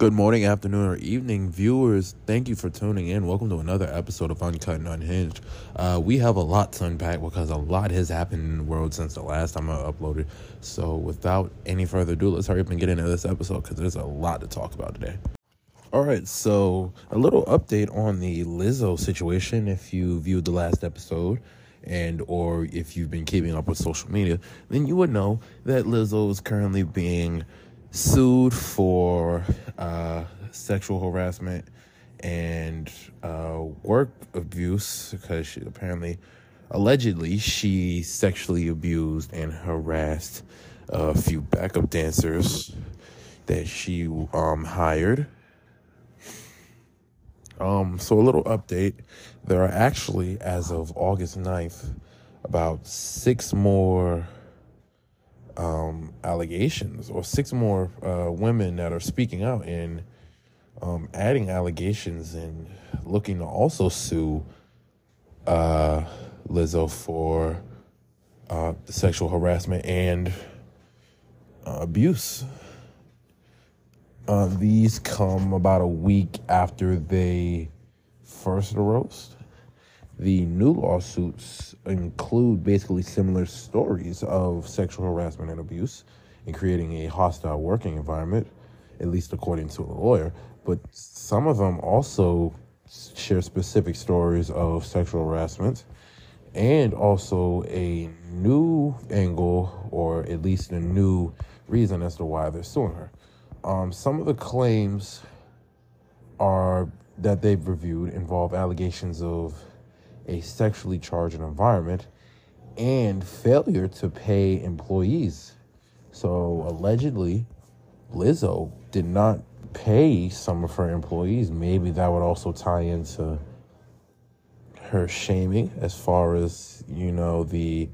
Good morning, afternoon, or evening, viewers. Thank you for tuning in. Welcome to another episode of Uncut and Unhinged. Uh, we have a lot to unpack because a lot has happened in the world since the last time I uploaded. So, without any further ado, let's hurry up and get into this episode because there's a lot to talk about today. All right, so a little update on the Lizzo situation. If you viewed the last episode, and or if you've been keeping up with social media, then you would know that Lizzo is currently being sued for uh, sexual harassment and uh, work abuse because she apparently, allegedly, she sexually abused and harassed a few backup dancers that she um, hired. Um, so a little update. There are actually, as of August 9th, about six more um, allegations or six more uh, women that are speaking out and um, adding allegations and looking to also sue uh, Lizzo for uh, sexual harassment and uh, abuse. Uh, these come about a week after they first arose. The new lawsuits include basically similar stories of sexual harassment and abuse and creating a hostile working environment, at least according to a lawyer. But some of them also share specific stories of sexual harassment and also a new angle or at least a new reason as to why they're suing her. Um, some of the claims are that they've reviewed involve allegations of a sexually charged environment and failure to pay employees. So allegedly, Lizzo did not pay some of her employees. Maybe that would also tie into her shaming as far as, you know, the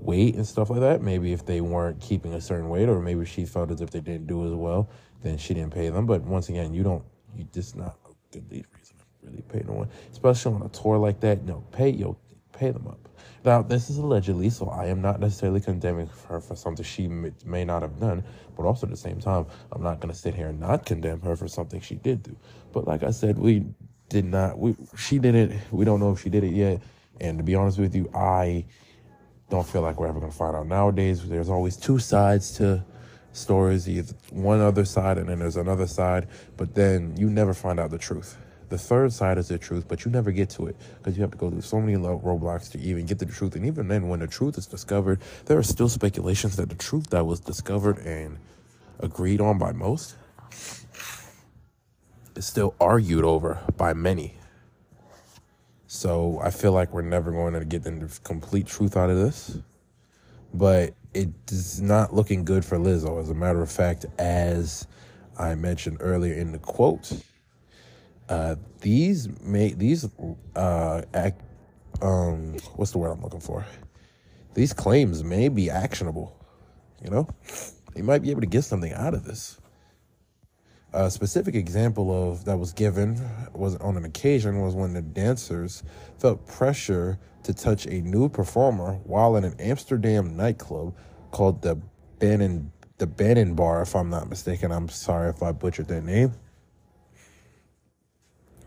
weight and stuff like that. Maybe if they weren't keeping a certain weight, or maybe she felt as if they didn't do as well, then she didn't pay them. But once again, you don't, you just not a good lead reason really pay no one, especially on a tour like that. No, pay yo, pay them up. Now, this is allegedly, so I am not necessarily condemning her for something she may not have done, but also at the same time, I'm not going to sit here and not condemn her for something she did do. But like I said, we did not, we she did it. We don't know if she did it yet. And to be honest with you, I don't feel like we're ever going to find out. Nowadays, there's always two sides to stories, either one other side and then there's another side, but then you never find out the truth the third side is the truth, but you never get to it because you have to go through so many roadblocks to even get to the truth. And even then, when the truth is discovered, there are still speculations that the truth that was discovered and agreed on by most is still argued over by many. So I feel like we're never going to get the complete truth out of this. But it is not looking good for Lizzo. As a matter of fact, as I mentioned earlier in the quote, uh, these may these uh act, um what's the word I'm looking for? These claims may be actionable. You know, you might be able to get something out of this. A specific example of that was given was on an occasion was when the dancers felt pressure to touch a nude performer while in an Amsterdam nightclub called the Bannon the Bannon Bar, if I'm not mistaken. I'm sorry if I butchered that name.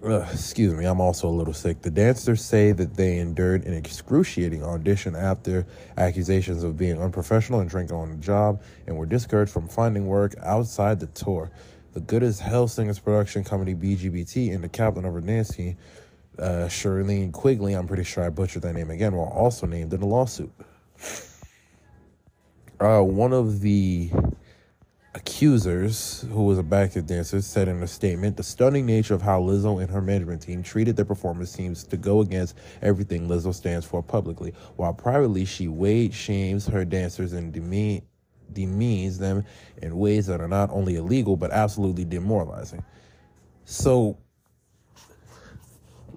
Excuse me, I'm also a little sick. The dancers say that they endured an excruciating audition after accusations of being unprofessional and drinking on the job and were discouraged from finding work outside the tour. The Good as Hell Singers production company BGBT and the captain of team, uh, Charlene Quigley, I'm pretty sure I butchered that name again, were also named in the lawsuit. Uh, one of the accusers, who was a backup dancer, said in a statement, the stunning nature of how Lizzo and her management team treated their performance seems to go against everything Lizzo stands for publicly. While privately she weighs, shames her dancers and demean, demeans them in ways that are not only illegal but absolutely demoralizing. So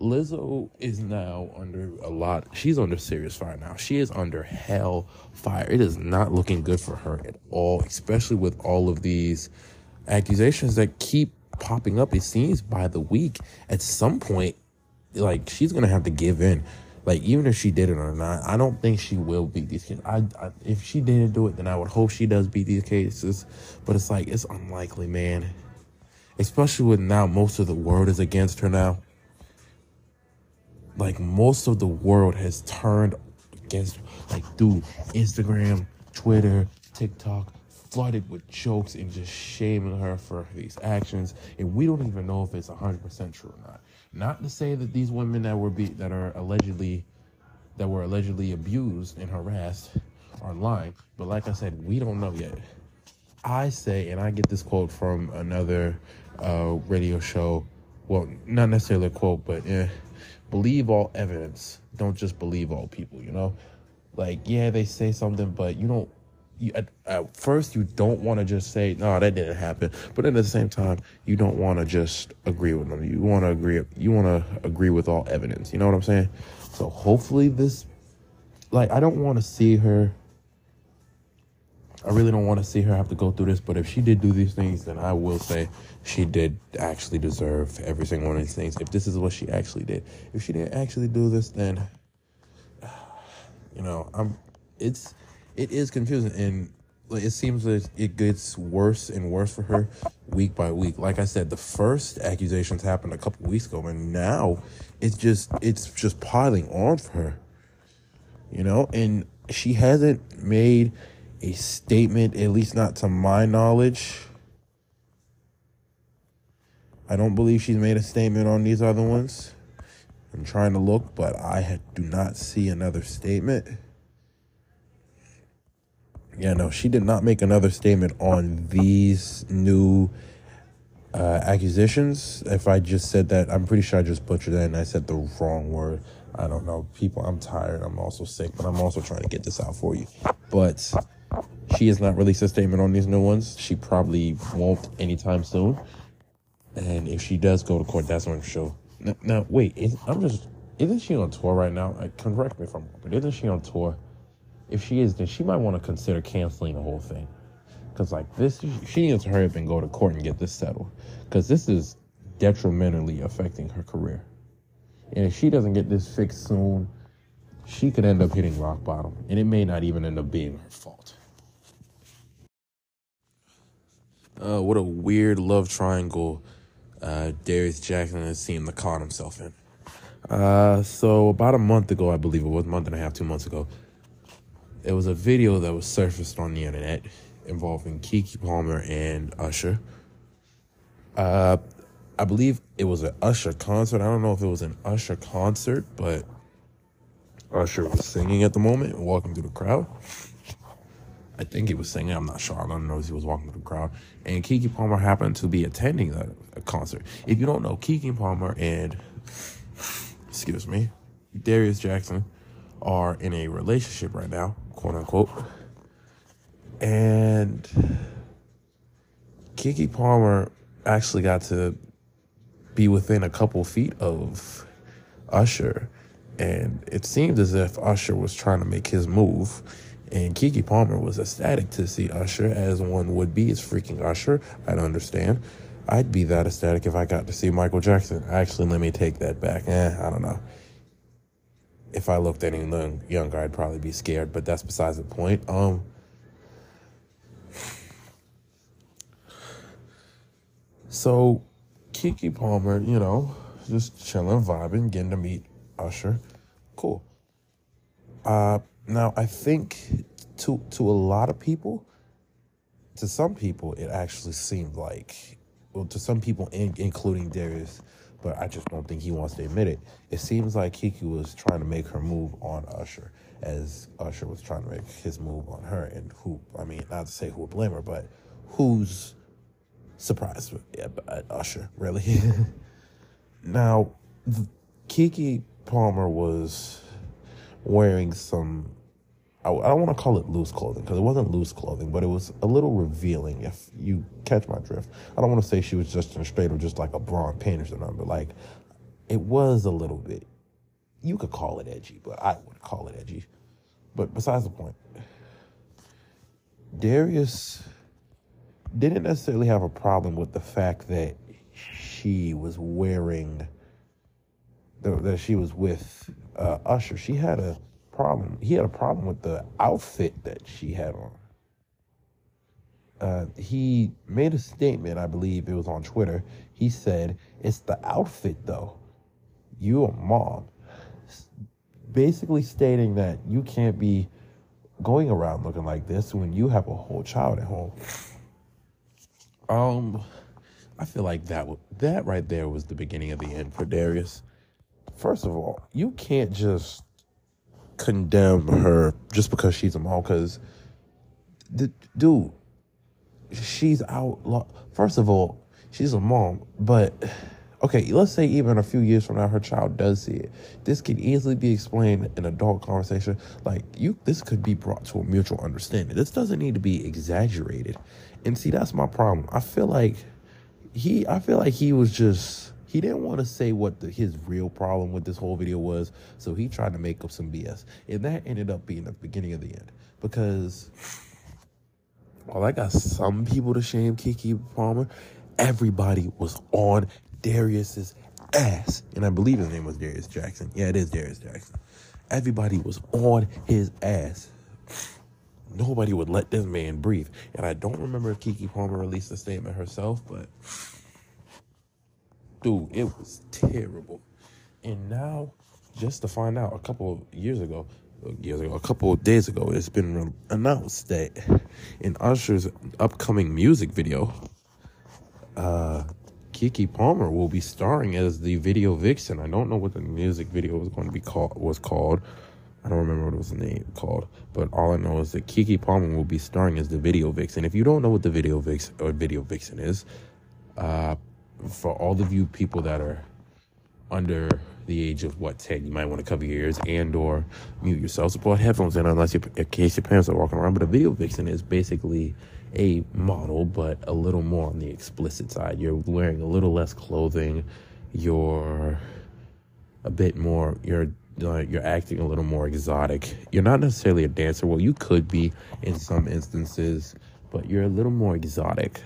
Lizzo is now under a lot. She's under serious fire now. She is under hell fire. It is not looking good for her at all, especially with all of these accusations that keep popping up. It seems by the week. At some point, like she's gonna have to give in. Like even if she did it or not, I don't think she will beat these cases. I, I if she didn't do it, then I would hope she does beat these cases. But it's like it's unlikely, man. especially with now most of the world is against her now. Like most of the world has turned against, like, dude, Instagram, Twitter, TikTok, flooded with jokes and just shaming her for these actions, and we don't even know if it's hundred percent true or not. Not to say that these women that were be that are allegedly that were allegedly abused and harassed are lying, but like I said, we don't know yet. I say, and I get this quote from another uh, radio show. Well, not necessarily a quote, but eh, believe all evidence. Don't just believe all people. You know, like yeah, they say something, but you don't. You, at, at first, you don't want to just say, "No, that didn't happen," but at the same time, you don't want to just agree with them. You want to agree. You want to agree with all evidence. You know what I'm saying? So hopefully, this, like, I don't want to see her I really don't want to see her have to go through this, but if she did do these things, then I will say she did actually deserve every single one of these things. If this is what she actually did, if she didn't actually do this, then you know, I'm. It's it is confusing, and it seems that it gets worse and worse for her week by week. Like I said, the first accusations happened a couple weeks ago, and now it's just it's just piling on for her. You know, and she hasn't made a statement, at least not to my knowledge. I don't believe she's made a statement on these other ones. I'm trying to look, but I do not see another statement. Yeah, no, she did not make another statement on these new uh, accusations. If I just said that, I'm pretty sure I just butchered that and I said the wrong word. I don't know. People, I'm tired. I'm also sick, but I'm also trying to get this out for you. But she has not released a statement on these new ones. She probably won't anytime soon. And if she does go to court, that's when she'll. Now, now wait, is, I'm just. Isn't she on tour right now? I, correct me if I'm wrong, but isn't she on tour? If she is, then she might want to consider canceling the whole thing. Because, like, this, she needs to hurry up and go to court and get this settled. Because this is detrimentally affecting her career. And if she doesn't get this fixed soon, she could end up hitting rock bottom. And it may not even end up being her fault. Uh, what a weird love triangle uh, Darius Jackson has seemed to caught himself in. Uh, so about a month ago, I believe it was a month and a half, two months ago, it was a video that was surfaced on the internet involving Keke Palmer and Usher. Uh, I believe it was an Usher concert. I don't know if it was an Usher concert, but Usher was singing at the moment, and walking through the crowd. I think he was singing. I'm not sure. I don't know if he was walking through the crowd. And Keke Palmer happened to be attending a, a concert. If you don't know, Keke Palmer and excuse me, Darius Jackson are in a relationship right now, quote unquote. And Keke Palmer actually got to be within a couple feet of Usher. And it seemed as if Usher was trying to make his move and Keke Palmer was ecstatic to see Usher, as one would be. It's freaking Usher. I'd understand. I'd be that ecstatic if I got to see Michael Jackson. Actually, let me take that back. Eh, I don't know. If I looked any younger, I'd probably be scared, but that's besides the point. Um, so Keke Palmer, you know, just chilling, vibing, getting to meet Usher. Cool. Uh, now, I think to to a lot of people, to some people, it actually seemed like, well, to some people, in, including Darius, but I just don't think he wants to admit it. It seems like Keke was trying to make her move on Usher, as Usher was trying to make his move on her. And who, I mean, not to say who would blame her, but who's surprised at uh, Usher, really? now, Keke Palmer was wearing some I, I don't want to call it loose clothing because it wasn't loose clothing, but it was a little revealing. If you catch my drift, I don't want to say she was just in straight or just like a bra and panties or nothing, but like it was a little bit. You could call it edgy, but I wouldn't call it edgy. But besides the point, Darius didn't necessarily have a problem with the fact that she was wearing that she was with uh, Usher. She had a problem. He had a problem with the outfit that she had on. uh, he made a statement. I believe it was on Twitter. He said, "It's the outfit, though. You a mom." Basically stating that you can't be going around looking like this when you have a whole child at home. Um, I feel like that that right there was the beginning of the end for Darius. First of all, you can't just condemn her just because she's a mom. Because dude, she's out. First of all, she's a mom, but okay, let's say even a few years from now, her child does see it. This can easily be explained in adult conversation. Like you, this could be brought to a mutual understanding. This doesn't need to be exaggerated. And see, that's my problem. I feel like he, I feel like he was just he didn't want to say what the, his real problem with this whole video was, so he tried to make up some BS, and that ended up being the beginning of the end because. While I got some people to shame Keke Palmer, everybody was on Darius's ass. And I believe his name was Darius Jackson. Yeah, it is Darius Jackson. Everybody was on his ass. Nobody would let this man breathe. And I don't remember if Keke Palmer released a statement herself, but dude, it was terrible. And now, just to find out, a couple of years ago, years ago, a couple of days ago, it's been announced that in Usher's upcoming music video, uh, Keke Palmer will be starring as the video vixen. I don't know what the music video was going to be called was called. I don't remember what it was name called, but all I know is that Keke Palmer will be starring as the video vixen. If you don't know what the video vixen or video vixen is, uh, for all of you people that are under the age of what 10 you might want to cover your ears and or mute yourself so put headphones in unless you in case your parents are walking around but a video vixen is basically a model, but a little more on the explicit side. You're wearing a little less clothing. You're a bit more. You're uh, you're acting a little more exotic. You're not necessarily a dancer. Well, you could be in some instances, but you're a little more exotic,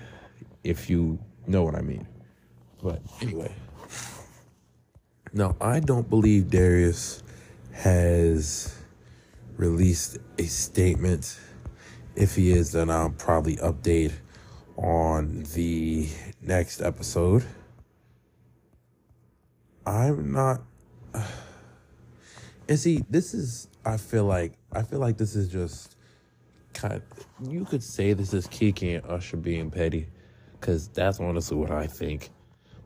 if you know what I mean. But anyway, now I don't believe Darius has released a statement if he is, then I'll probably update on the next episode. I'm not. And see, this is. I feel like. I feel like this is just. Kind. Of, you could say this is Keke and Usher being petty, because that's honestly what I think.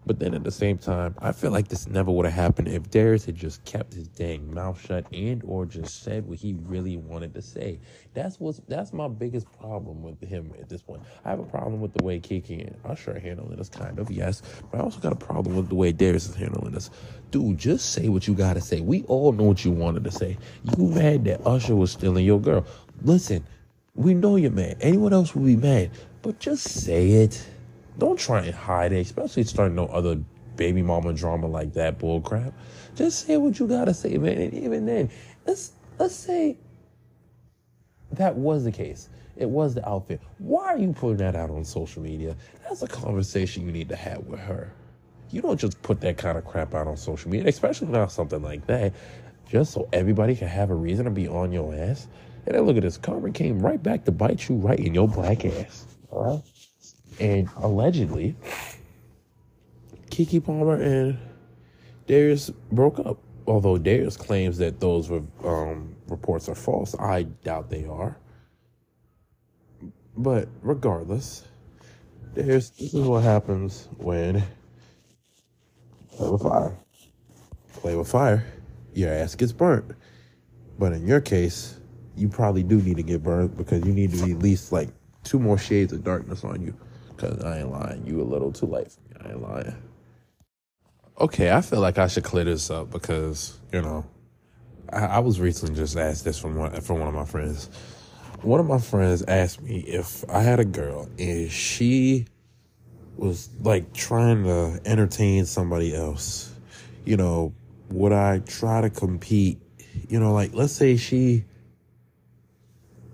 But then at the same time, I feel like this never would have happened if Darius had just kept his dang mouth shut and or just said what he really wanted to say. That's what's that's my biggest problem with him at this point. I have a problem with the way Keke and Usher handling this, kind of, yes. But I also got a problem with the way Darius is handling this. Dude, just say what you gotta say. We all know what you wanted to say. You mad that Usher was stealing your girl. Listen, we know you're mad. Anyone else would be mad. But just say it. Don't try and hide it, especially starting no other baby mama drama like that bull crap. Just say what you gotta say, man. And even then, let's let's say that was the case. It was the outfit. Why are you putting that out on social media? That's a conversation you need to have with her. You don't just put that kind of crap out on social media, especially not something like that, just so everybody can have a reason to be on your ass. And then look at this. Karma came right back to bite you right in your black ass. All right? And allegedly, Keke Palmer and Darius broke up. Although Darius claims that those um, reports are false, I doubt they are. But regardless, Darius, this is what happens when play with fire. Play with fire, your ass gets burnt. But in your case, you probably do need to get burnt because you need to be at least like two more shades of darkness on you. Cause I ain't lying. You a little too late for me. I ain't lying. Okay, I feel like I should clear this up because you know, I, I was recently just asked this from one from one of my friends. One of my friends asked me if I had a girl and she was like trying to entertain somebody else. You know, would I try to compete? You know, like let's say she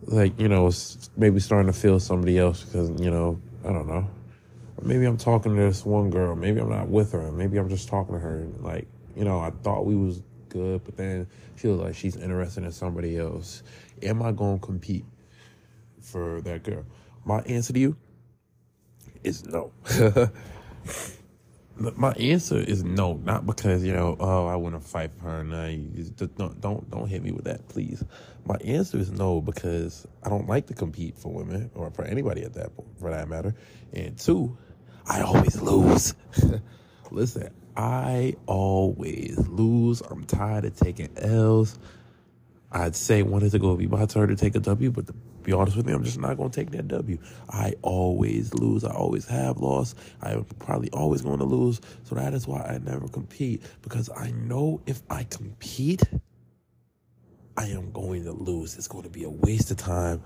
like you know maybe starting to feel somebody else because you know I don't know. Maybe I'm talking to this one girl. Maybe I'm not with her. Maybe I'm just talking to her. Like, you know, I thought we was good, but then feels like she's interested in somebody else. Am I going to compete for that girl? my answer to you is no. my answer is no, not because you know, oh, I want to fight for her. No, just don't, don't, don't hit me with that, please. My answer is no because I don't like to compete for women or for anybody at that point, for that matter. And two, I always lose. Listen, I always lose. I'm tired of taking L's. I'd say is to go be my turn to take a W, but to be honest with you, I'm just not going to take that W. I always lose. I always have lost. I'm probably always going to lose. So that is why I never compete because I know if I compete, I am going to lose. It's going to be a waste of time.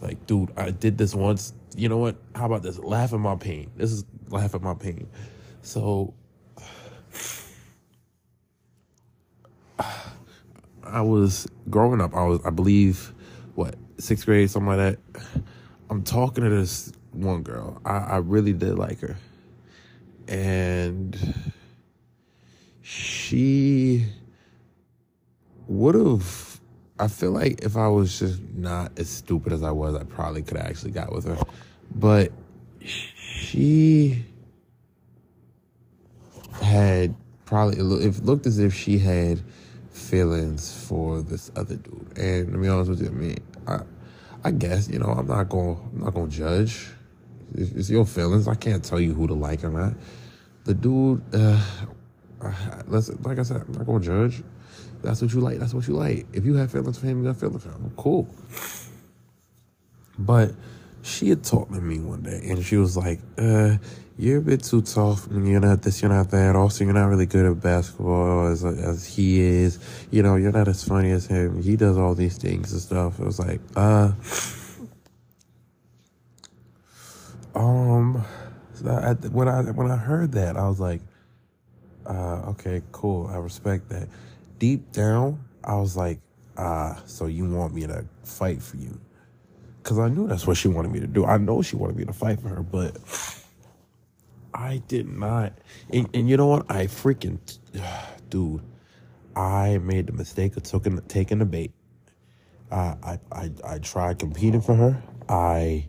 Like, dude, I did this once. You know what? How about this? Laugh at my pain. This is laugh at my pain. So I was growing up. I was, I believe, sixth grade, something like that. I'm talking to this one girl. I, I really did like her, and she would have. I feel like if I was just not as stupid as I was, I probably could have actually got with her. But she had probably it looked as if she had feelings for this other dude. And to be honest with you, I mean, I, I guess you know I'm not gonna I'm not to judge. It's, it's, your feelings. I can't tell you who to like or not. The dude, uh, let's like I said, I'm not to judge. That's what you like. That's what you like. If you have feelings for him, you got feelings for him. Cool. But she had talked to me one day, and she was like, uh, you're a bit too tough and you're not this, you're not that. Also, you're not really good at basketball as, as he is. You know, you're not as funny as him. He does all these things and stuff. It was like, uh, um, so I, when I, when I heard that, I was like, uh, okay, cool. I respect that. Deep down, I was like, ah, so you want me to fight for you. Cause I knew that's what she wanted me to do. I know she wanted me to fight for her, but I did not. And, and you know what? I freaking, dude, I made the mistake of taking taking the bait. Uh, I, I I tried competing for her. I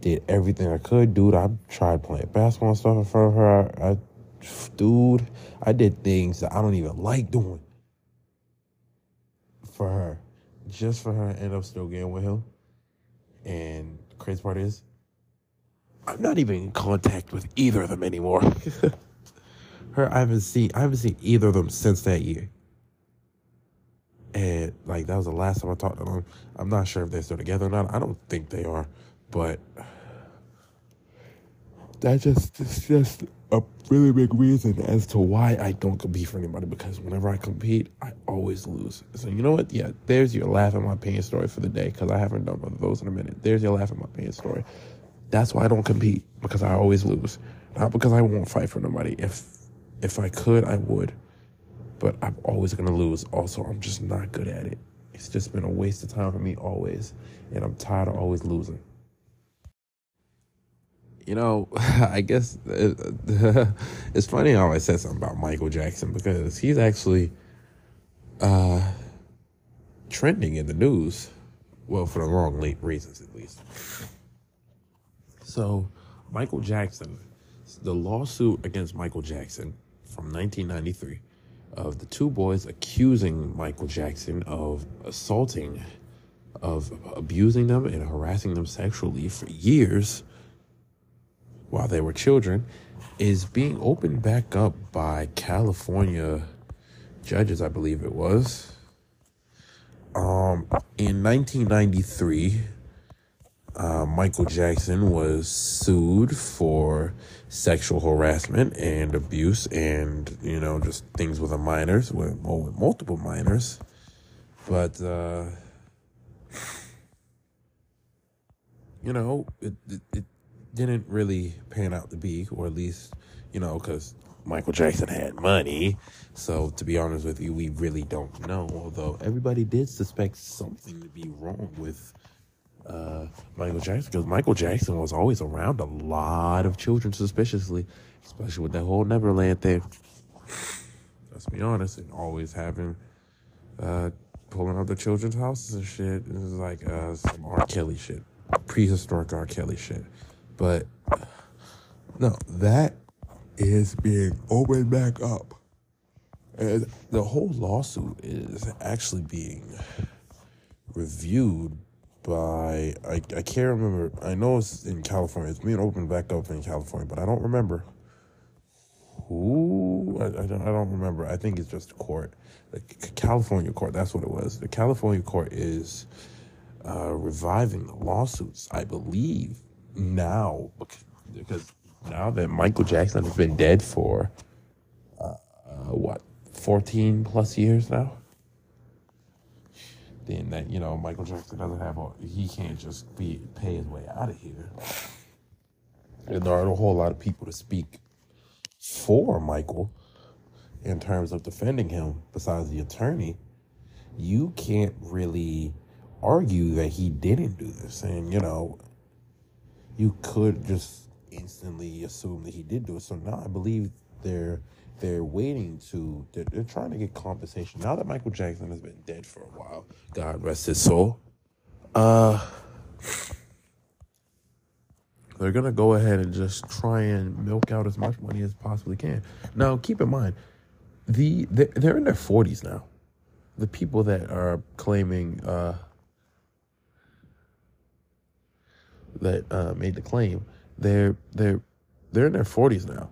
did everything I could, dude. I tried playing basketball and stuff in front of her. I, I, dude, I did things that I don't even like doing for her, just for her. To end up still getting with him. And crazy part is, I'm not even in contact with either of them anymore. Her, I haven't seen I haven't seen either of them since that year. And like that was the last time I talked to them. I'm not sure if they're still together or not. I don't think they are, but that just it's just a really big reason as to why I don't compete for anybody because whenever I compete, I always lose. So you know what? Yeah, there's your laugh at my pain story for the day because I haven't done one of those in a minute. There's your laugh at my pain story. That's why I don't compete because I always lose. Not because I won't fight for nobody. If if I could, I would. But I'm always gonna lose. Also, I'm just not good at it. It's just been a waste of time for me always, and I'm tired of always losing. You know, I guess it's funny how I said something about Michael Jackson because he's actually uh, trending in the news. Well, for the wrong reasons, at least. So, Michael Jackson, the lawsuit against Michael Jackson from 1993 of the two boys accusing Michael Jackson of assaulting, of abusing them and harassing them sexually for years while they were children is being opened back up by California judges, I believe it was. Um, in 1993, uh, Michael Jackson was sued for sexual harassment and abuse and, you know, just things with the minors, with, well, with multiple minors. But, uh, you know, it, it, it didn't really pan out to be, or at least, you know, because Michael Jackson had money. So, to be honest with you, we really don't know. Although everybody did suspect something to be wrong with uh, Michael Jackson because Michael Jackson was always around a lot of children suspiciously, especially with that whole Neverland thing. Let's be honest, and always having uh, pulling up the children's houses and shit. It was like uh, some R. Kelly shit. prehistoric R. Kelly shit. But no, that is being opened back up. And the whole lawsuit is actually being reviewed by I, I can't remember. I know it's in California. It's being opened back up in California, but I don't remember who. I, I don't. I don't remember. I think it's just a court, the California court. That's what it was. The California court is uh, reviving the lawsuits. I believe now because now that Michael Jackson has been dead for uh, uh, what fourteen plus years now then that you know Michael Jackson doesn't have a he can't just be pay his way out of here. And there aren't a whole lot of people to speak for Michael in terms of defending him besides the attorney. You can't really argue that he didn't do this, and you know you could just instantly assume that he did do it. So now I believe they're they're waiting to they're, they're, trying to get compensation. Now that michael jackson has been dead for a while god rest his soul uh they're gonna go ahead and just try and milk out as much money as possibly can. Now keep in mind the they're in their 40s now. The people that are claiming uh that uh made the claim they're they're they're in their 40s now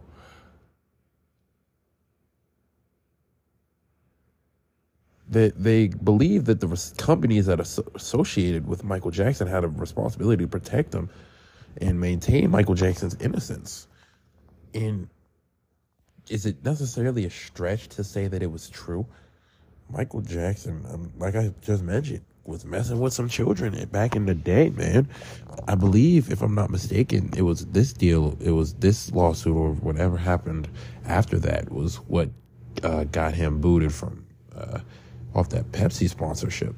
that they believe that the companies that are associated with Michael Jackson had a responsibility to protect them and maintain Michael Jackson's innocence. And is it necessarily a stretch to say that it was true? Michael Jackson, um, like I just mentioned, was messing with some children back in the day, man. I believe, if I'm not mistaken, it was this deal, it was this lawsuit or whatever happened after that was what uh, got him booted from uh, off that Pepsi sponsorship.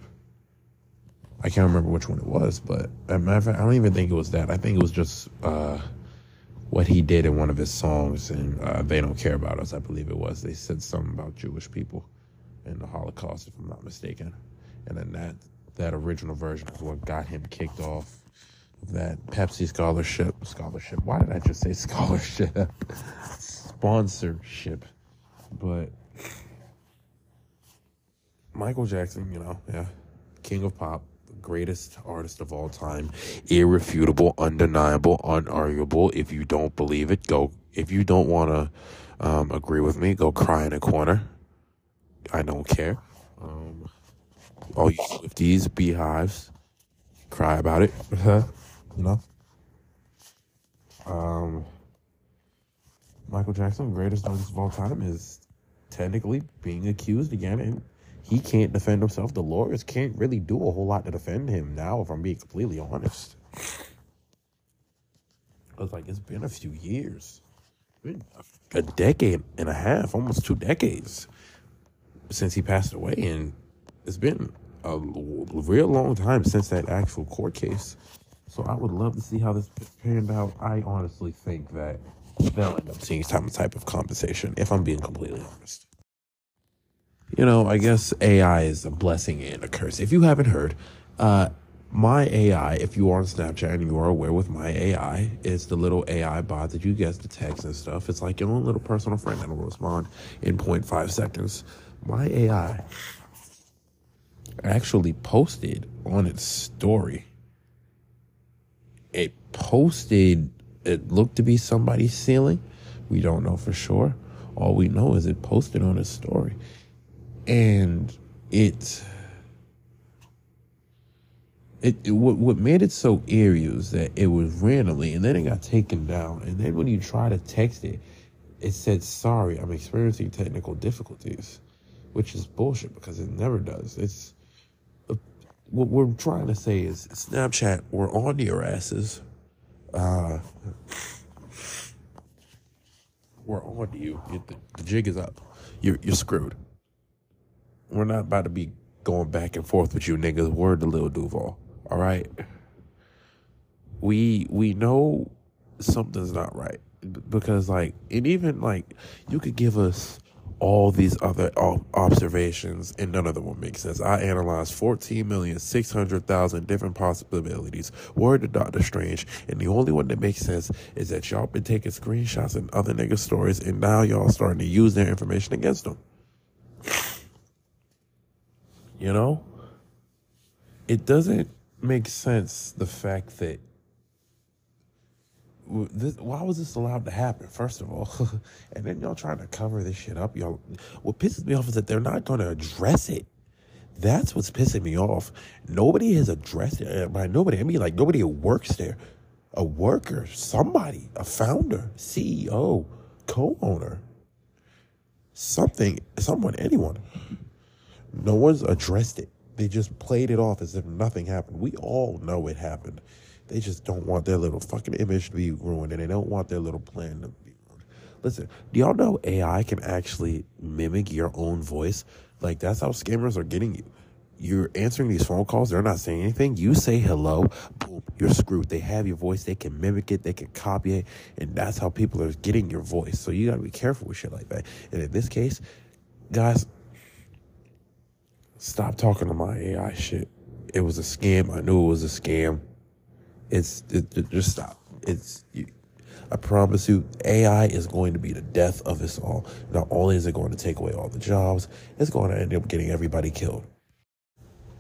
I can't remember which one it was, but fact, I don't even think it was that. I think it was just uh, what he did in one of his songs, and uh, they don't care about us. I believe it was. They said something about Jewish people in the Holocaust, if I'm not mistaken, and then that that original version is what got him kicked off that Pepsi scholarship. Scholarship. Why did I just say scholarship? Sponsorship. But Michael Jackson, you know, yeah, king of pop, greatest artist of all time, irrefutable, undeniable, unarguable. If you don't believe it, go. If you don't want to um, agree with me, go cry in a corner. I don't care. Um, all you Swifties, BeyHives, cry about it. you know. Um, Michael Jackson, greatest artist of all time, is technically being accused again and he can't defend himself. The lawyers can't really do a whole lot to defend him now, if I'm being completely honest. I was like, it's been a few years, a decade and a half, almost two decades since he passed away, and it's been a real long time since that actual court case. So I would love to see how this panned out. I honestly think that they'll end up seeing some type of compensation, if I'm being completely honest you know, I guess AI is a blessing and a curse. If you haven't heard, uh, my AI, if you are on Snapchat and you are aware with my AI, it's the little AI bot that you get the text and stuff. It's like your own little personal friend that will respond in 0.5 seconds. My AI actually posted on its story. It posted, it looked to be somebody's ceiling. We don't know for sure. All we know is it posted on its story and it it, it, what, what made it so eerie was that it was randomly and then it got taken down and then when you try to text it it said sorry i'm experiencing technical difficulties which is bullshit because it never does it's what we're trying to say is snapchat we're on your asses uh we're on you the, the jig is up you're, you're screwed we're not about to be going back and forth with you niggas. Word to Lil Duval. All right. We we know something's not right because like and even like you could give us all these other observations, and none of them will make sense. I analyzed 14,600,000 different possibilities. Word to Doctor Strange, and the only one that makes sense is that y'all been taking screenshots and other niggas' stories, and now y'all starting to use their information against them. You know? It doesn't make sense the fact that this, why was this allowed to happen? First of all, and then y'all trying to cover this shit up. Y'all, what pisses me off is that they're not going to address it. That's what's pissing me off. Nobody has addressed it. Uh, by nobody, I mean like nobody who works there, a worker, somebody, a founder, CEO, co-owner, something, someone, anyone. No one's addressed it. They just played it off as if nothing happened. We all know it happened. They just don't want their little fucking image to be ruined and they don't want their little plan to be ruined. Listen, do y'all know AI can actually mimic your own voice? Like, that's how scammers are getting you. You're answering these phone calls, they're not saying anything. You say hello, boom, you're screwed. They have your voice, they can mimic it, they can copy it, and that's how people are getting your voice. So you gotta be careful with shit like that. And in this case, guys, stop talking to my AI shit. It was a scam. I knew it was a scam. It's it, it, just stop. It's you, I promise you, AI is going to be the death of us all. Not only is it going to take away all the jobs, it's going to end up getting everybody killed.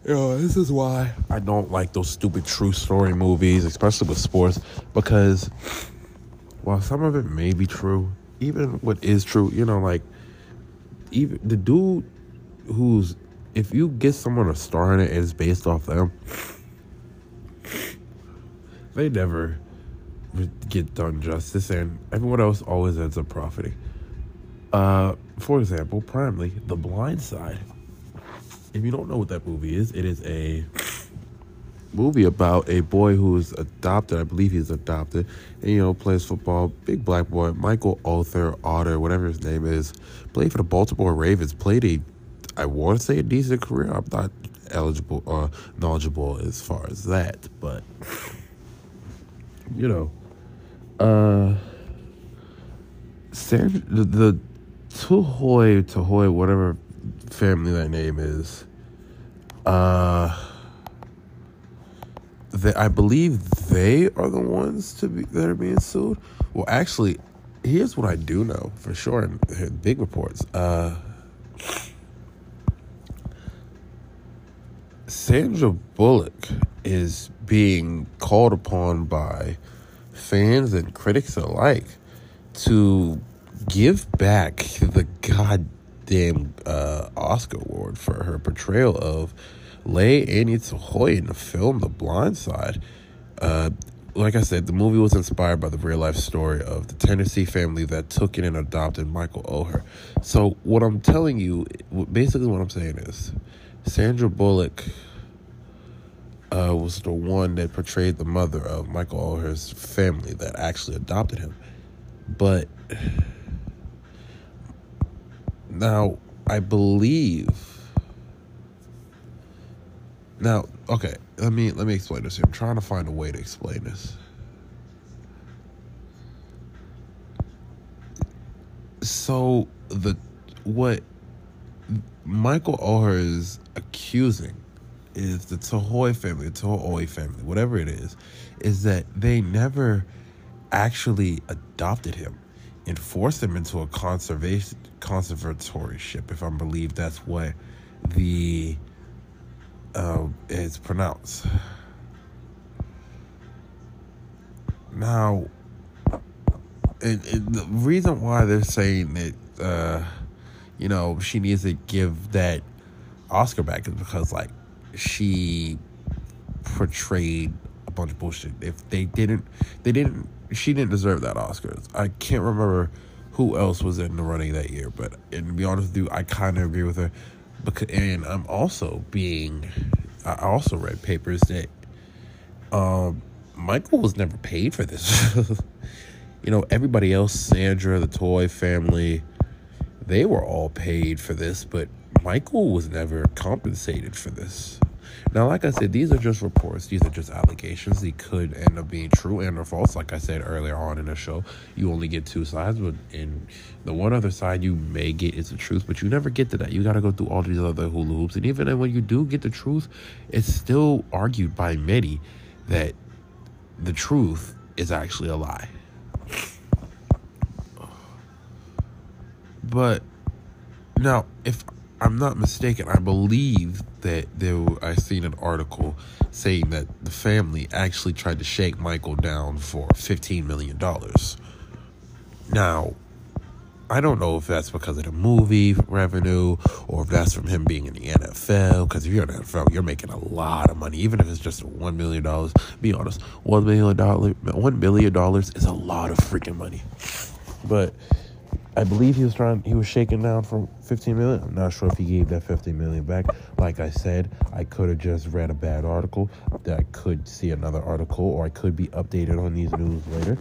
Know, this is why I don't like those stupid true story movies, especially with sports, because while some of it may be true, even what is true, you know, like even the dude who's if you get someone a star in it and it's based off them, they never get done justice, and everyone else always ends up profiting. Uh, for example, primarily The Blind Side. If you don't know what that movie is, it is a movie about a boy who's adopted. I believe he's adopted, and you know plays football. Big black boy, Michael Arthur Otter, whatever his name is, played for the Baltimore Ravens. Played a, I want to say a decent career. I'm not eligible or uh, knowledgeable as far as that, but you know, uh, San, the, the Tuhoy, whatever family that name is, uh, that I believe they are the ones to be that are being sued. Well, actually, here's what I do know for sure in big reports. Uh, Sandra Bullock is being called upon by fans and critics alike to give back the goddamn uh, Oscar award for her portrayal of Lay Annie Tahoe in the film The Blind Side. Uh, like I said, the movie was inspired by the real life story of the Tennessee family that took in and adopted Michael Oher. So, what I'm telling you, basically, what I'm saying is Sandra Bullock uh, was the one that portrayed the mother of Michael Oher's family that actually adopted him. But now I believe. Now, okay, let me let me explain this here. I'm trying to find a way to explain this. So the what Michael Oher is accusing is the Tahoe family, the Tahoe family, whatever it is, is that they never actually adopted him and forced him into a conservation conservatorship, if I'm believe that's what the uh, is pronounced. Now, and, and the reason why they're saying that, uh, you know, she needs to give that Oscar back is because, like, she portrayed a bunch of bullshit. If they didn't, they didn't. She didn't deserve that Oscars. I can't remember who else was in the running that year, but and to be honest with you, I kind of agree with her. Because and I'm also being, I also read papers that, um, Michael was never paid for this. you know, everybody else, Sandra, the toy family, they were all paid for this, but Michael was never compensated for this. Now, like I said, these are just reports. These are just allegations. They could end up being true and or false. Like I said earlier on in the show, you only get two sides, but in the one other side you may get is the truth, but you never get to that. You got to go through all these other hula hoops, and even when you do get the truth, it's still argued by many that the truth is actually a lie. But now, if I'm not mistaken, I believe that there I seen an article saying that the family actually tried to shake Michael down for 15 million dollars. Now, I don't know if that's because of the movie revenue or if that's from him being in the NFL. Because if you're in the NFL, you're making a lot of money, even if it's just one million dollars. Be honest, one million dollar, one million dollars is a lot of freaking money. But I believe he was trying. He was shaking down for 15 million. I'm not sure if he gave that 15 million back. Like I said, I could have just read a bad article. That I could see another article, or I could be updated on these news later,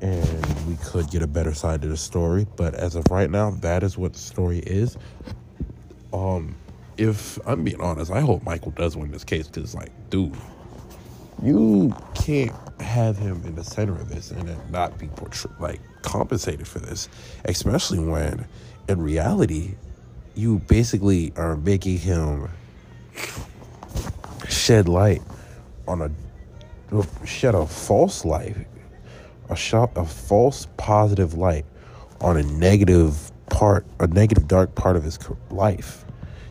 and we could get a better side to the story. But as of right now, that is what the story is. Um, if I'm being honest, I hope Michael does win this case because, like, dude, you can't have him in the center of this and not be portrayed like compensated for this, especially when in reality, you basically are making him shed light on a shed a false light, a shot a false positive light on a negative part, a negative dark part of his life.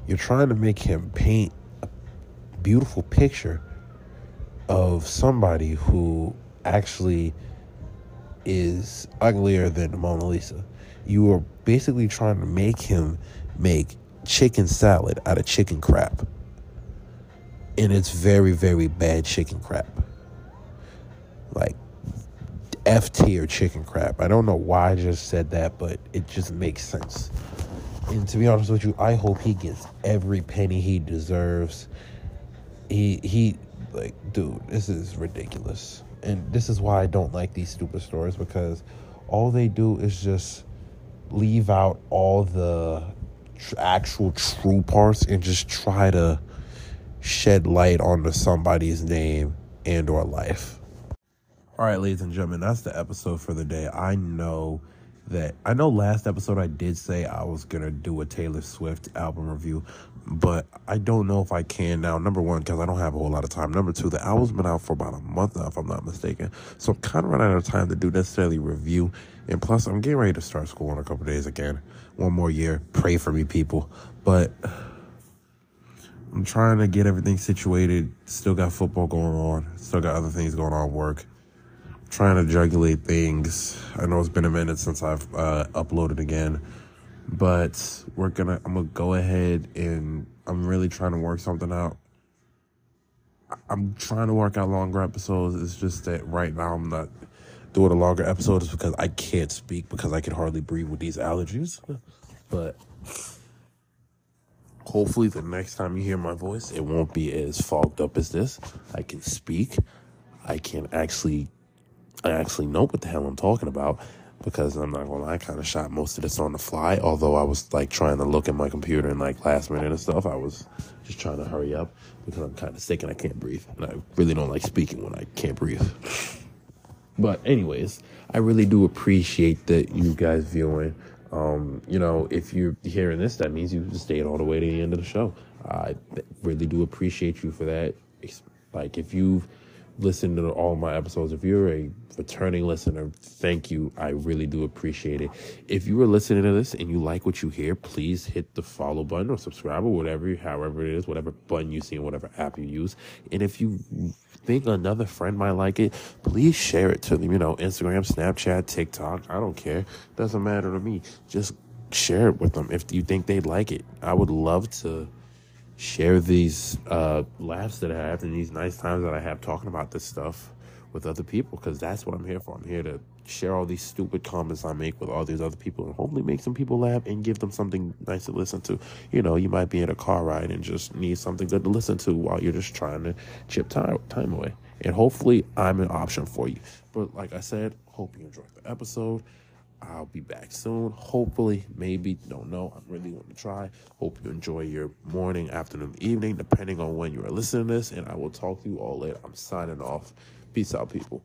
You're trying to make him paint a beautiful picture of somebody who actually is uglier than the Mona Lisa. You are basically trying to make him make chicken salad out of chicken crap. And it's very, very bad chicken crap. Like F tier chicken crap. I don't know why I just said that, but it just makes sense. And to be honest with you, I hope he gets every penny he deserves. He he like dude, this is ridiculous and this is why I don't like these stupid stories because all they do is just leave out all the tr- actual true parts and just try to shed light onto somebody's name and or life. All right, ladies and gentlemen, that's the episode for the day. I know that I know last episode I did say I was gonna do a Taylor Swift album review, but I don't know if I can now. Number one, because I don't have a whole lot of time. Number two, the album's been out for about a month now, if I'm not mistaken. So I'm kind of running out of time to do necessarily review. And plus, I'm getting ready to start school in a couple days again. One more year. Pray for me, people. But I'm trying to get everything situated. Still got football going on. Still got other things going on. Work. trying to jugulate things. I know it's been a minute since I've uh, uploaded again but we're gonna i'm gonna go ahead and i'm really trying to work something out. I'm trying to work out longer episodes. It's just that right now i'm not doing a longer episode is because i can't speak because i can hardly breathe with these allergies. But hopefully the next time you hear my voice it won't be as fogged up as this. I can speak. I can actually i actually know what the hell i'm talking about because I'm not gonna lie, I kind of shot most of this on the fly. Although I was like trying to look at my computer and like last minute and stuff, I was just trying to hurry up because I'm kind of sick and I can't breathe, and I really don't like speaking when I can't breathe. But anyways, I really do appreciate that you guys viewing. Um, you know, if you're hearing this, that means you stayed all the way to the end of the show. I really do appreciate you for that. Like if you've listen to all my episodes. If you're a returning listener, thank you. I really do appreciate it. If you are listening to this and you like what you hear, please hit the follow button or subscribe or whatever, however it is, whatever button you see in whatever app you use. And if you think another friend might like it, please share it to them. You know, Instagram, Snapchat, TikTok. I don't care. Doesn't matter to me. Just share it with them if you think they'd like it. I would love to share these uh, laughs that I have and these nice times that I have talking about this stuff with other people because that's what I'm here for. I'm here to share all these stupid comments I make with all these other people and hopefully make some people laugh and give them something nice to listen to. You know, you might be in a car ride and just need something good to listen to while you're just trying to chip time, time away. And hopefully, I'm an option for you. But like I said, hope you enjoyed the episode. I'll be back soon. Hopefully, maybe, don't know. I'm really going to try. Hope you enjoy your morning, afternoon, evening, depending on when you are listening to this. And I will talk to you all later. I'm signing off. Peace out, people.